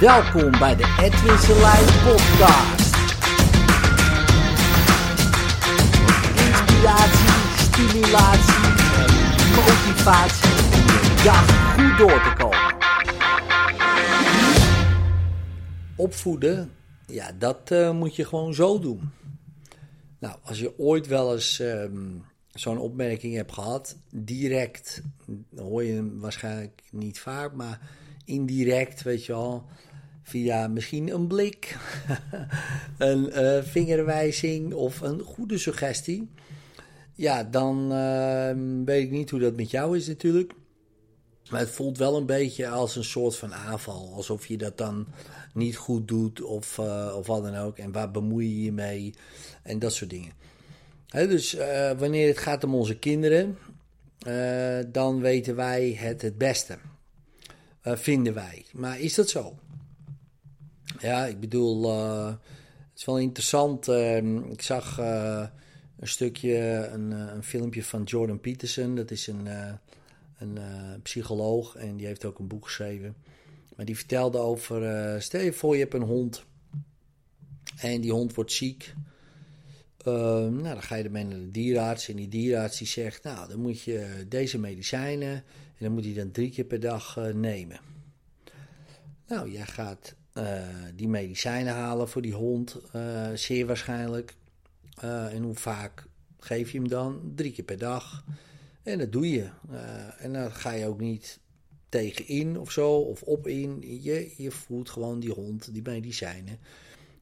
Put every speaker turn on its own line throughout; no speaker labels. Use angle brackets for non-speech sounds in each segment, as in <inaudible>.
Welkom bij de Edwin Selijn podcast. Inspiratie, stimulatie en motivatie om goed door te komen. Opvoeden, ja, dat uh, moet je gewoon zo doen. Nou, als je ooit wel eens um, zo'n opmerking hebt gehad, direct, hoor je hem waarschijnlijk niet vaak, maar indirect, weet je wel, via misschien een blik, <laughs> een uh, vingerwijzing of een goede suggestie. Ja, dan uh, weet ik niet hoe dat met jou is natuurlijk. Maar het voelt wel een beetje als een soort van aanval. Alsof je dat dan niet goed doet of, uh, of wat dan ook. En waar bemoei je je mee? En dat soort dingen. Dus uh, wanneer het gaat om onze kinderen, dan weten wij het het beste. vinden wij. Maar is dat zo? Ja, ik bedoel, het is wel interessant. Ehm, ik zag een stukje, een, een, filmpje van Jordan Peterson. Dat is een een psycholoog en die heeft ook een boek geschreven. Maar die vertelde over, stel je voor je hebt een hond en die hond wordt ziek. Uh, nou, dan ga je ermee naar de dierenarts en die dierenarts die zegt, nou, dan moet je deze medicijnen en dan moet hij dan drie keer per dag nemen. Nou, jij gaat die medicijnen halen voor die hond, zeer waarschijnlijk. en hoe vaak geef je hem dan? Drie keer per dag. En dat doe je. En dan ga je ook niet tegenin of zo, of op in. Je, je voert gewoon die hond, die medicijnen.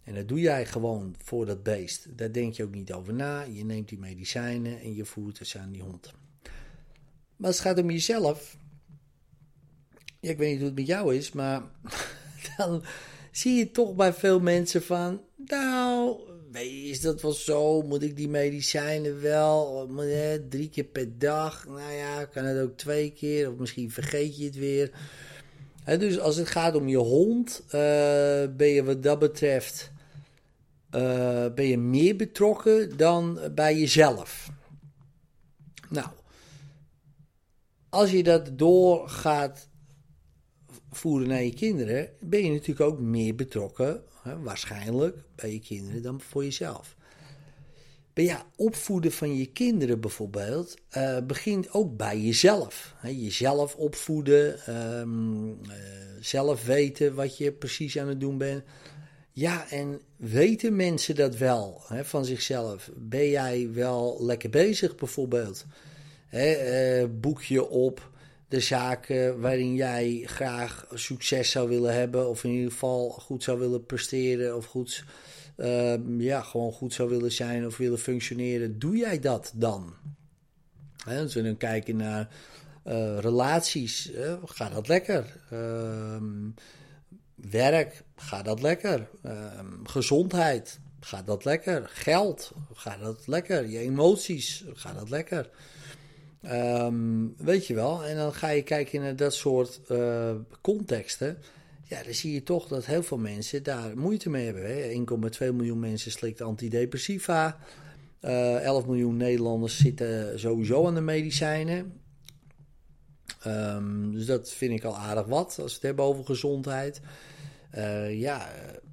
En dat doe jij gewoon voor dat beest. Daar denk je ook niet over na. Je neemt die medicijnen en je voert het aan die hond. Maar als het gaat om jezelf. Ja, ik weet niet hoe het met jou is, maar dan zie je toch bij veel mensen van. Nou, is dat wel zo? Moet ik die medicijnen wel? Drie keer per dag? Nou ja, kan het ook twee keer? Of misschien vergeet je het weer. dus als het gaat om je hond, uh, ben je wat dat betreft uh, ben je meer betrokken dan bij jezelf. Nou, als je dat door gaat voeren naar je kinderen, ben je natuurlijk ook meer betrokken waarschijnlijk bij je kinderen dan voor jezelf. Maar ja, opvoeden van je kinderen bijvoorbeeld uh, begint ook bij jezelf. He, jezelf opvoeden, um, uh, zelf weten wat je precies aan het doen bent. Ja, en weten mensen dat wel he, van zichzelf? Ben jij wel lekker bezig bijvoorbeeld? He, uh, boek je op de zaken waarin jij graag succes zou willen hebben, of in ieder geval goed zou willen presteren, of goed, uh, ja, gewoon goed zou willen zijn of willen functioneren, doe jij dat dan? Hè, als we dan kijken naar uh, relaties, uh, gaat dat lekker? Ehm, werk, gaat dat lekker? Ehm, gezondheid, gaat dat lekker? Geld, gaat dat lekker? Je emoties, gaat dat lekker? Um, weet je wel, en dan ga je kijken naar dat soort uh, contexten. Ja, dan zie je toch dat heel veel mensen daar moeite mee hebben. 1,2 miljoen mensen slikt antidepressiva. Uh, eh, 11 miljoen Nederlanders zitten sowieso aan de medicijnen. Um, dus dat vind ik al aardig wat als we het hebben over gezondheid. Uh, ja,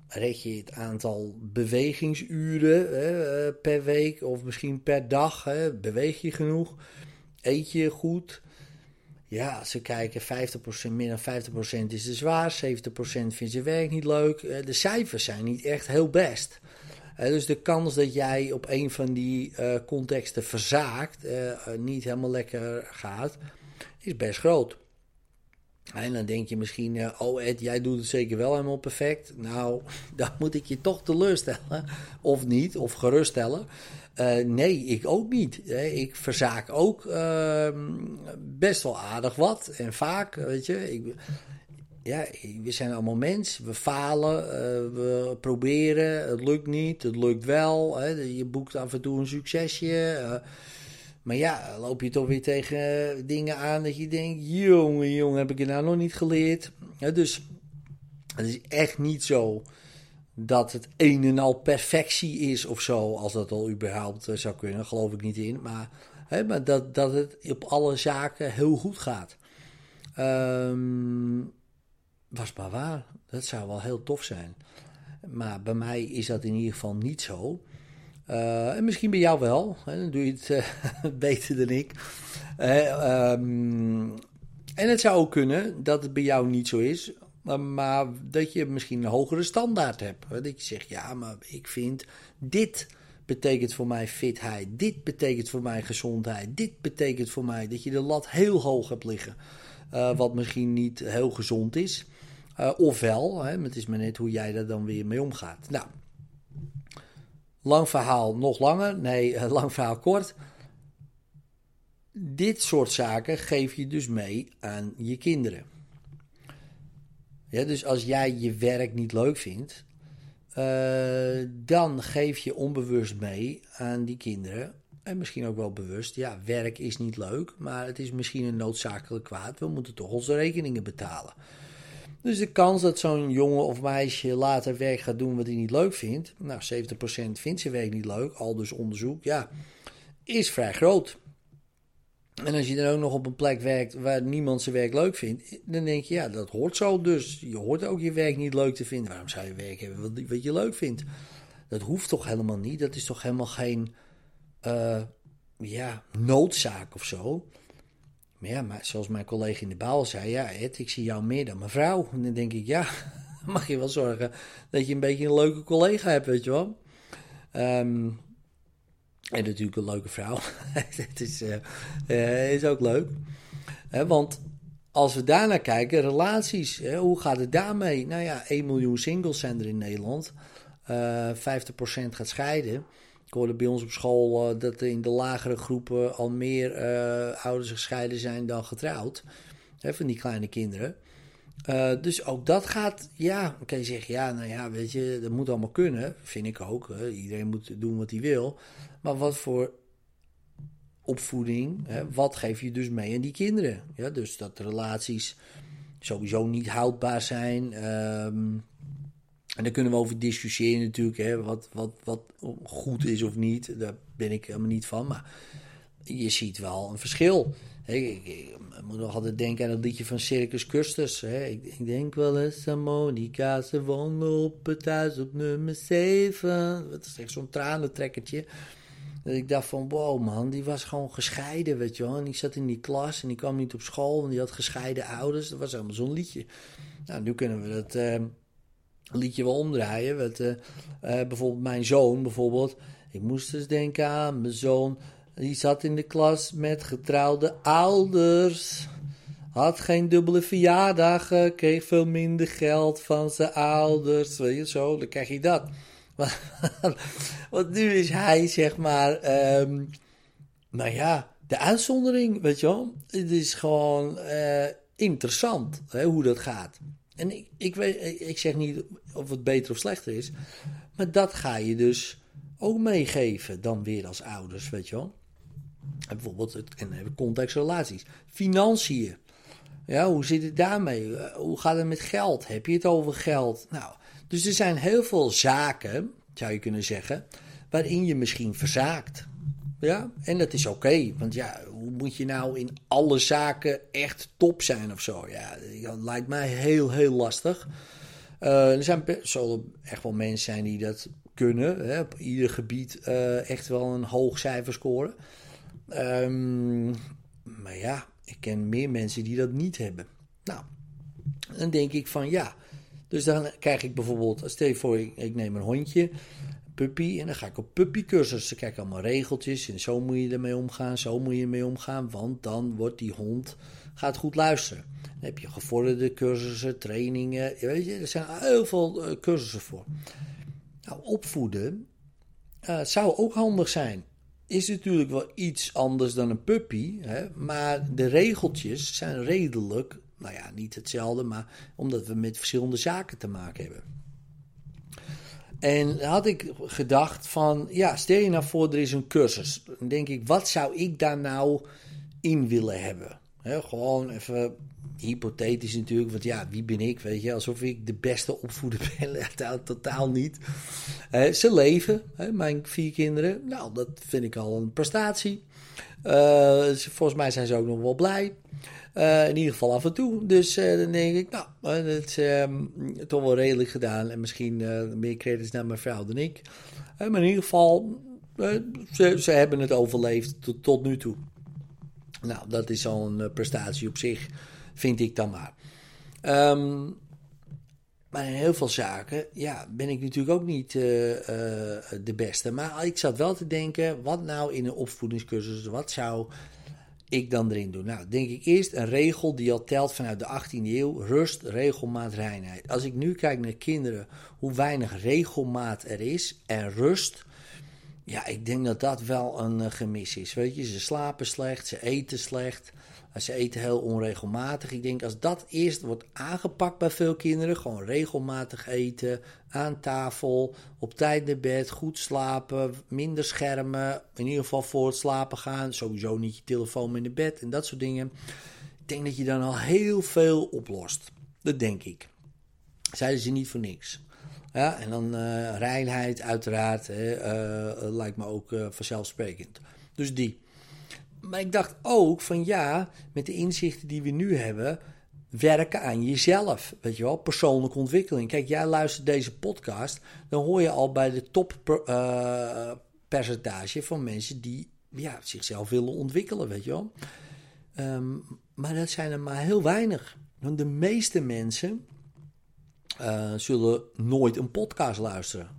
red je het aantal bewegingsuren hè, per week of misschien per dag? Hè, beweeg je genoeg? Eet je goed? Ja, ze kijken 50%, meer dan 50% is te zwaar, 70% vindt je werk niet leuk. Eh, de cijfers zijn niet echt heel best. Eh, dus de kans dat jij op een van die uh, contexten verzaakt, niet helemaal lekker gaat, is best groot. En dan denk je misschien, oh Ed, jij doet het zeker wel helemaal perfect. Nou, <laughs> dan moet ik je toch teleurstellen. Of niet, of geruststellen. Uh, nee, ik ook niet. Ik verzaak ook uh, best wel aardig wat en vaak, weet je. Ik, ja, we zijn allemaal mens. We falen, we proberen, het lukt niet, het lukt wel. Hè. Je boekt af en toe een succesje. Maar ja, loop je toch weer tegen dingen aan dat je denkt: jongen, jongen, heb ik het nou nog niet geleerd? dus het is echt niet zo dat het een en al perfectie is of zo, als dat al überhaupt uh, zou kunnen, geloof ik niet in. Maar, hè, maar dat, dat het op alle zaken heel goed gaat. Um, was maar waar. Dat zou wel heel tof zijn. Maar bij mij is dat in ieder geval niet zo. Uh, en misschien bij jou wel. Hè? Dan doe je het uh, <laughs> beter dan ik. Uh, um, en het zou ook kunnen dat het bij jou niet zo is. Maar dat je misschien een hogere standaard hebt. Dat je zegt, ja, maar ik vind dit betekent voor mij fitheid. Dit betekent voor mij gezondheid. Dit betekent voor mij dat je de lat heel hoog hebt liggen. Wat misschien niet heel gezond is. Ofwel, hè, het is maar net hoe jij daar dan weer mee omgaat. Nou, lang verhaal nog langer. Nee, lang verhaal kort. Dit soort zaken geef je dus mee aan je kinderen. Ja, dus als jij je werk niet leuk vindt, uh, dan geef je onbewust mee aan die kinderen. En misschien ook wel bewust, ja, werk is niet leuk, maar het is misschien een noodzakelijk kwaad. We moeten toch onze rekeningen betalen. Dus de kans dat zo'n jongen of meisje later werk gaat doen wat hij niet leuk vindt, nou 70% vindt zijn werk niet leuk, al dus onderzoek, ja, is vrij groot. En als je dan ook nog op een plek werkt waar niemand zijn werk leuk vindt, dan denk je, ja, dat hoort zo dus. Je hoort ook je werk niet leuk te vinden. Waarom zou je werk hebben wat, je leuk vindt? Dat hoeft toch helemaal niet? Dat is toch helemaal geen uh, ja, noodzaak of zo? Maar ja, maar zoals mijn collega in de baal zei, ja, Ed, ik zie jou meer dan mijn vrouw. En dan denk ik, ja, <laughs> mag je wel zorgen dat je een beetje een leuke collega hebt, weet je wel. Um, en natuurlijk een leuke vrouw. <laughs> Het is, uh, is ook leuk. want als we daarnaar kijken, relaties, hoe gaat het daarmee? Nou ja, 1 miljoen singles zijn er in Nederland. Uh, 50% gaat scheiden. Ik hoorde bij ons op school uh, dat in de lagere groepen al meer ouders gescheiden zijn dan getrouwd. van die kleine kinderen. dus ook dat gaat, ja, je zeggen, ja, nou ja, weet je, dat moet allemaal kunnen. Vind ik ook. Iedereen moet doen wat hij wil. Maar wat voor opvoeding, hè, wat geef je dus mee aan die kinderen? Ja, dus dat relaties sowieso niet houdbaar zijn. Um, en daar kunnen we over discussiëren natuurlijk, hè, wat, wat, wat goed is of niet. Daar ben ik helemaal niet van. Maar je ziet wel een verschil. Ik, ik, moet nog altijd denken aan het liedje van Circus Custus. Ik, ik, denk wel eens aan Monica, ze woonde op het huis op nummer 7. Dat is echt zo'n tranentrekkertje. Dat ik dacht van, wow man, die was gewoon gescheiden, weet je wel. En die zat in die klas en die kwam niet op school en die had gescheiden ouders. Dat was helemaal zo'n liedje. Nou, nu kunnen we dat uh, liedje wel omdraaien. Wat, uh, uh, bijvoorbeeld mijn zoon, bijvoorbeeld. Ik moest eens denken aan mijn zoon. Die zat in de klas met getrouwde ouders. Had geen dubbele verjaardag, kreeg veel minder geld van zijn ouders. Weet je, zo, dan krijg je dat. <laughs> Want nu is hij, zeg maar, um, nou ja, de uitzondering, weet je wel. Het is gewoon interessant hè, hoe dat gaat. En ik, ik, weet, ik zeg niet of het beter of slechter is, maar dat ga je dus ook meegeven dan weer als ouders, weet je wel. En bijvoorbeeld het, en contextrelaties. Financiën. Ja, hoe zit het daarmee? Hoe gaat het met geld? Heb je het over geld? Nou, dus er zijn heel veel zaken, zou je kunnen zeggen, waarin je misschien verzaakt. Ja, en dat is oké, want ja, moet je nou in alle zaken echt top zijn of zo? Ja, dat lijkt mij heel, heel lastig. Uh, er zijn zullen echt wel mensen zijn die dat kunnen, hè, op ieder gebied uh, echt wel een hoog cijfer scoren. Um, maar ja, ik ken meer mensen die dat niet hebben. Nou, dan denk ik van ja, dus dan krijg ik bijvoorbeeld, stel je voor, ik, neem een hondje, puppy, en dan ga ik op puppycursus. Dan krijg ik allemaal regeltjes en zo moet je ermee omgaan, zo moet je ermee omgaan, want dan wordt die hond, gaat goed luisteren. Dan heb je gevorderde cursussen, trainingen, weet je, er zijn heel veel uh, cursussen voor. Nou, opvoeden uh, zou ook handig zijn. Is natuurlijk wel iets anders dan een puppy, hè, maar de regeltjes zijn redelijk nou ja, niet hetzelfde, maar omdat we met verschillende zaken te maken hebben. En had ik gedacht van, ja, stel je nou voor er is een cursus. Dan denk ik, wat zou ik daar nou in willen hebben? Gewoon even hypothetisch natuurlijk, want ja, wie ben ik, weet je, alsof ik de beste opvoeder <laughs> ben, totaal niet. ze leven, mijn vier kinderen, nou, dat vind ik al een prestatie. volgens mij zijn ze ook nog wel blij. in ieder geval af en toe. Dus dan denk ik, nou, dat is ehm, toch wel redelijk gedaan. En misschien meer credits naar mijn vrouw dan ik. maar in ieder geval, ze, ze hebben het overleefd tot, tot nu toe. Nou, dat is al een prestatie op zich, vind ik dan maar. Um, maar in heel veel zaken ja, ben ik natuurlijk ook niet uh, uh, de beste. Maar ik zat wel te denken, wat nou in een opvoedingscursus, wat zou ik dan erin doen? Nou, denk ik eerst een regel die al telt vanuit de 18e eeuw. Rust, regelmaat, reinheid. Als ik nu kijk naar kinderen, hoe weinig regelmaat er is en rust... Ja, ik denk dat dat wel een uh, gemis is. Weet je, ze slapen slecht, ze eten slecht... Ze eten heel onregelmatig. Ik denk als dat eerst wordt aangepakt bij veel kinderen, gewoon regelmatig eten, aan tafel, op tijd naar bed, goed slapen, minder schermen, in ieder geval voor het slapen gaan, sowieso niet je telefoon in de bed en dat soort dingen. Ik denk dat je dan al heel veel oplost. Dat denk ik. Zeiden ze niet voor niks. Ja, en dan uh, reinheid uiteraard, hè, uh, lijkt me ook vanzelfsprekend. Dus die. Maar ik dacht ook van ja, met de inzichten die we nu hebben, werken aan jezelf. Weet je wel, persoonlijke ontwikkeling. Kijk, jij luistert deze podcast, dan hoor je al bij de toppercentage van mensen die ja, zichzelf willen ontwikkelen, weet je wel. Um, maar dat zijn er maar heel weinig. Want de meeste mensen uh, zullen nooit een podcast luisteren.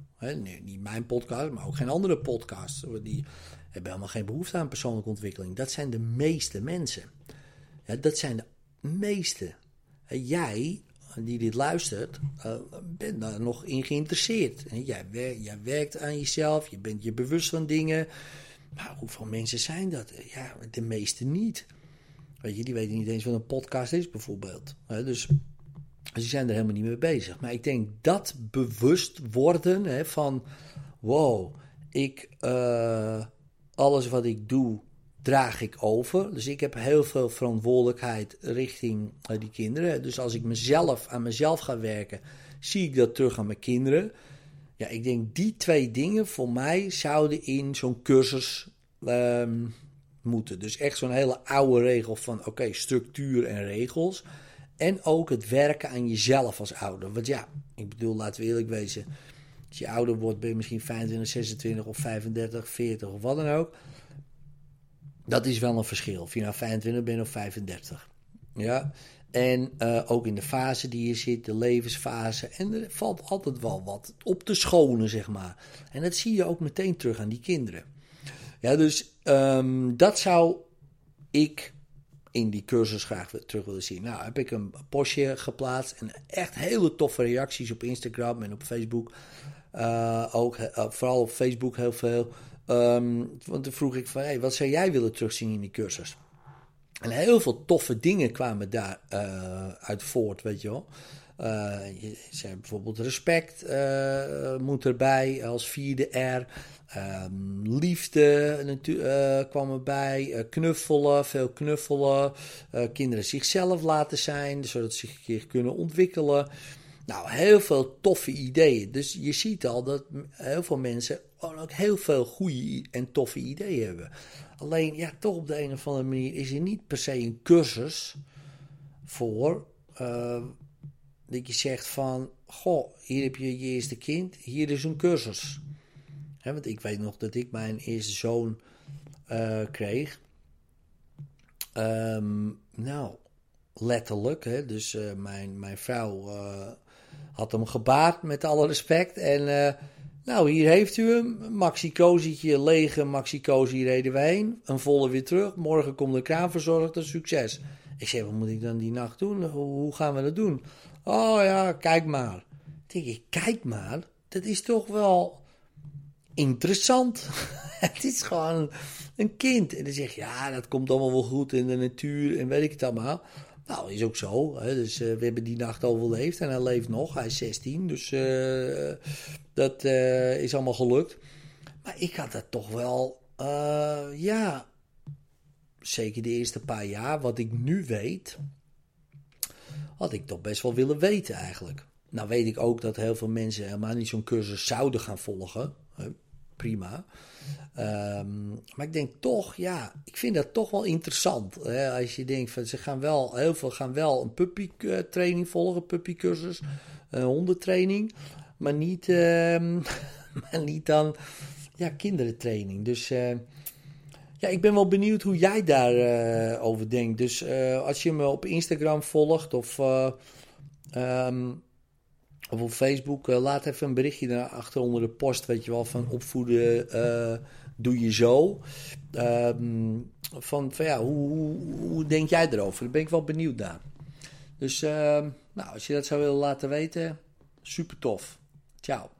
niet mijn podcast, maar ook geen andere podcast. Die hebben helemaal geen behoefte aan persoonlijke ontwikkeling. Dat zijn de meeste mensen. Dat zijn de meeste. Jij, die dit luistert, uh, bent daar nog in geïnteresseerd. Jij, jij, werkt aan jezelf, je bent je bewust van dingen. Maar hoeveel mensen zijn dat? Ja, de meeste niet. Weet je, die weten niet eens wat een podcast is, bijvoorbeeld. Dus, die zijn er helemaal niet mee bezig. Maar ik denk dat bewust worden hè, van: wow, ik. Uh, alles wat ik doe, draag ik over. Dus ik heb heel veel verantwoordelijkheid richting uh, die kinderen. Dus als ik mezelf aan mezelf ga werken, zie ik dat terug aan mijn kinderen. Ja, ik denk die twee dingen voor mij zouden in zo'n cursus um, moeten. Dus echt zo'n hele oude regel van oké, structuur en regels. En ook het werken aan jezelf als ouder. Want ja, ik bedoel, laten we eerlijk wezen als je ouder wordt, ben je misschien 25, 26 of 35, 40 of wat dan ook. Dat is wel een verschil. Of je nou 25 bent of 35. Ja. En uh, ook in de fase die je zit, de levensfase. En er valt altijd wel wat op te schonen, zeg maar. En dat zie je ook meteen terug aan die kinderen. Ja, dus um, dat zou ik in die cursus graag terug willen zien. Nou, heb ik een postje geplaatst en echt hele toffe reacties op Instagram en op Facebook. Uh, ook uh, vooral op Facebook heel veel. Um, want toen vroeg ik van, hey, wat zou jij willen terugzien in die cursus? En heel veel toffe dingen kwamen daar uh, uit voort, weet je wel. je zei bijvoorbeeld respect moet erbij als vierde R. Um, liefde kwam erbij. knuffelen, veel knuffelen. kinderen zichzelf laten zijn, zodat ze zich kunnen ontwikkelen. Nou, heel veel toffe ideeën. Dus je ziet al dat heel veel mensen ook heel veel goede en toffe ideeën hebben. Alleen, ja, toch op de een of andere manier is er niet per se een cursus voor. Dat je zegt van, goh, hier heb je je eerste kind, hier is een cursus. Want ik weet nog dat ik mijn eerste zoon uh, kreeg. Um, nou, letterlijk, hè, dus uh, mijn, mijn vrouw had hem gebaard met alle respect. En nou, hier heeft u hem. Maxi Cozietje, lege Maxi Cozy reden we heen. Een volle weer terug. Morgen komt de kraanverzorgder. Succes. Ik zei, wat moet ik dan die nacht doen? Hoe, gaan we dat doen? Oh ja, kijk maar. denk ik, kijk maar. Dat is toch wel interessant. <laughs> het is gewoon een kind. En dan zeg je, ja, dat komt allemaal wel goed in de natuur en weet ik het allemaal. Nou, is ook zo. Hè? Dus uh, we hebben die nacht overleefd en hij leeft nog. Hij is 16, dus uh, dat uh, is allemaal gelukt. Maar ik had dat toch wel, ja, zeker de eerste paar jaar, wat ik nu weet, had ik toch best wel willen weten eigenlijk. Nou weet ik ook dat heel veel mensen helemaal niet zo'n cursus zouden gaan volgen. Prima. Ehm, maar ik denk toch, ja, ik vind dat toch wel interessant. Hè? Als je denkt van ze gaan wel, heel veel gaan wel een puppytraining volgen, puppycursus, een hondentraining, maar niet, ehm, <laughs> maar niet dan ja, kinderentraining. Dus uh, ja, ik ben wel benieuwd hoe jij daarover uh, over denkt. Dus als je me op Instagram volgt of, um, of op Facebook, laat even een berichtje daarachter onder de post, weet je wel, van opvoeden doe je zo. Um, van, ja, hoe, hoe, denk jij erover? Daar ben ik wel benieuwd naar. Dus nou, als je dat zou willen laten weten, super tof. Ciao.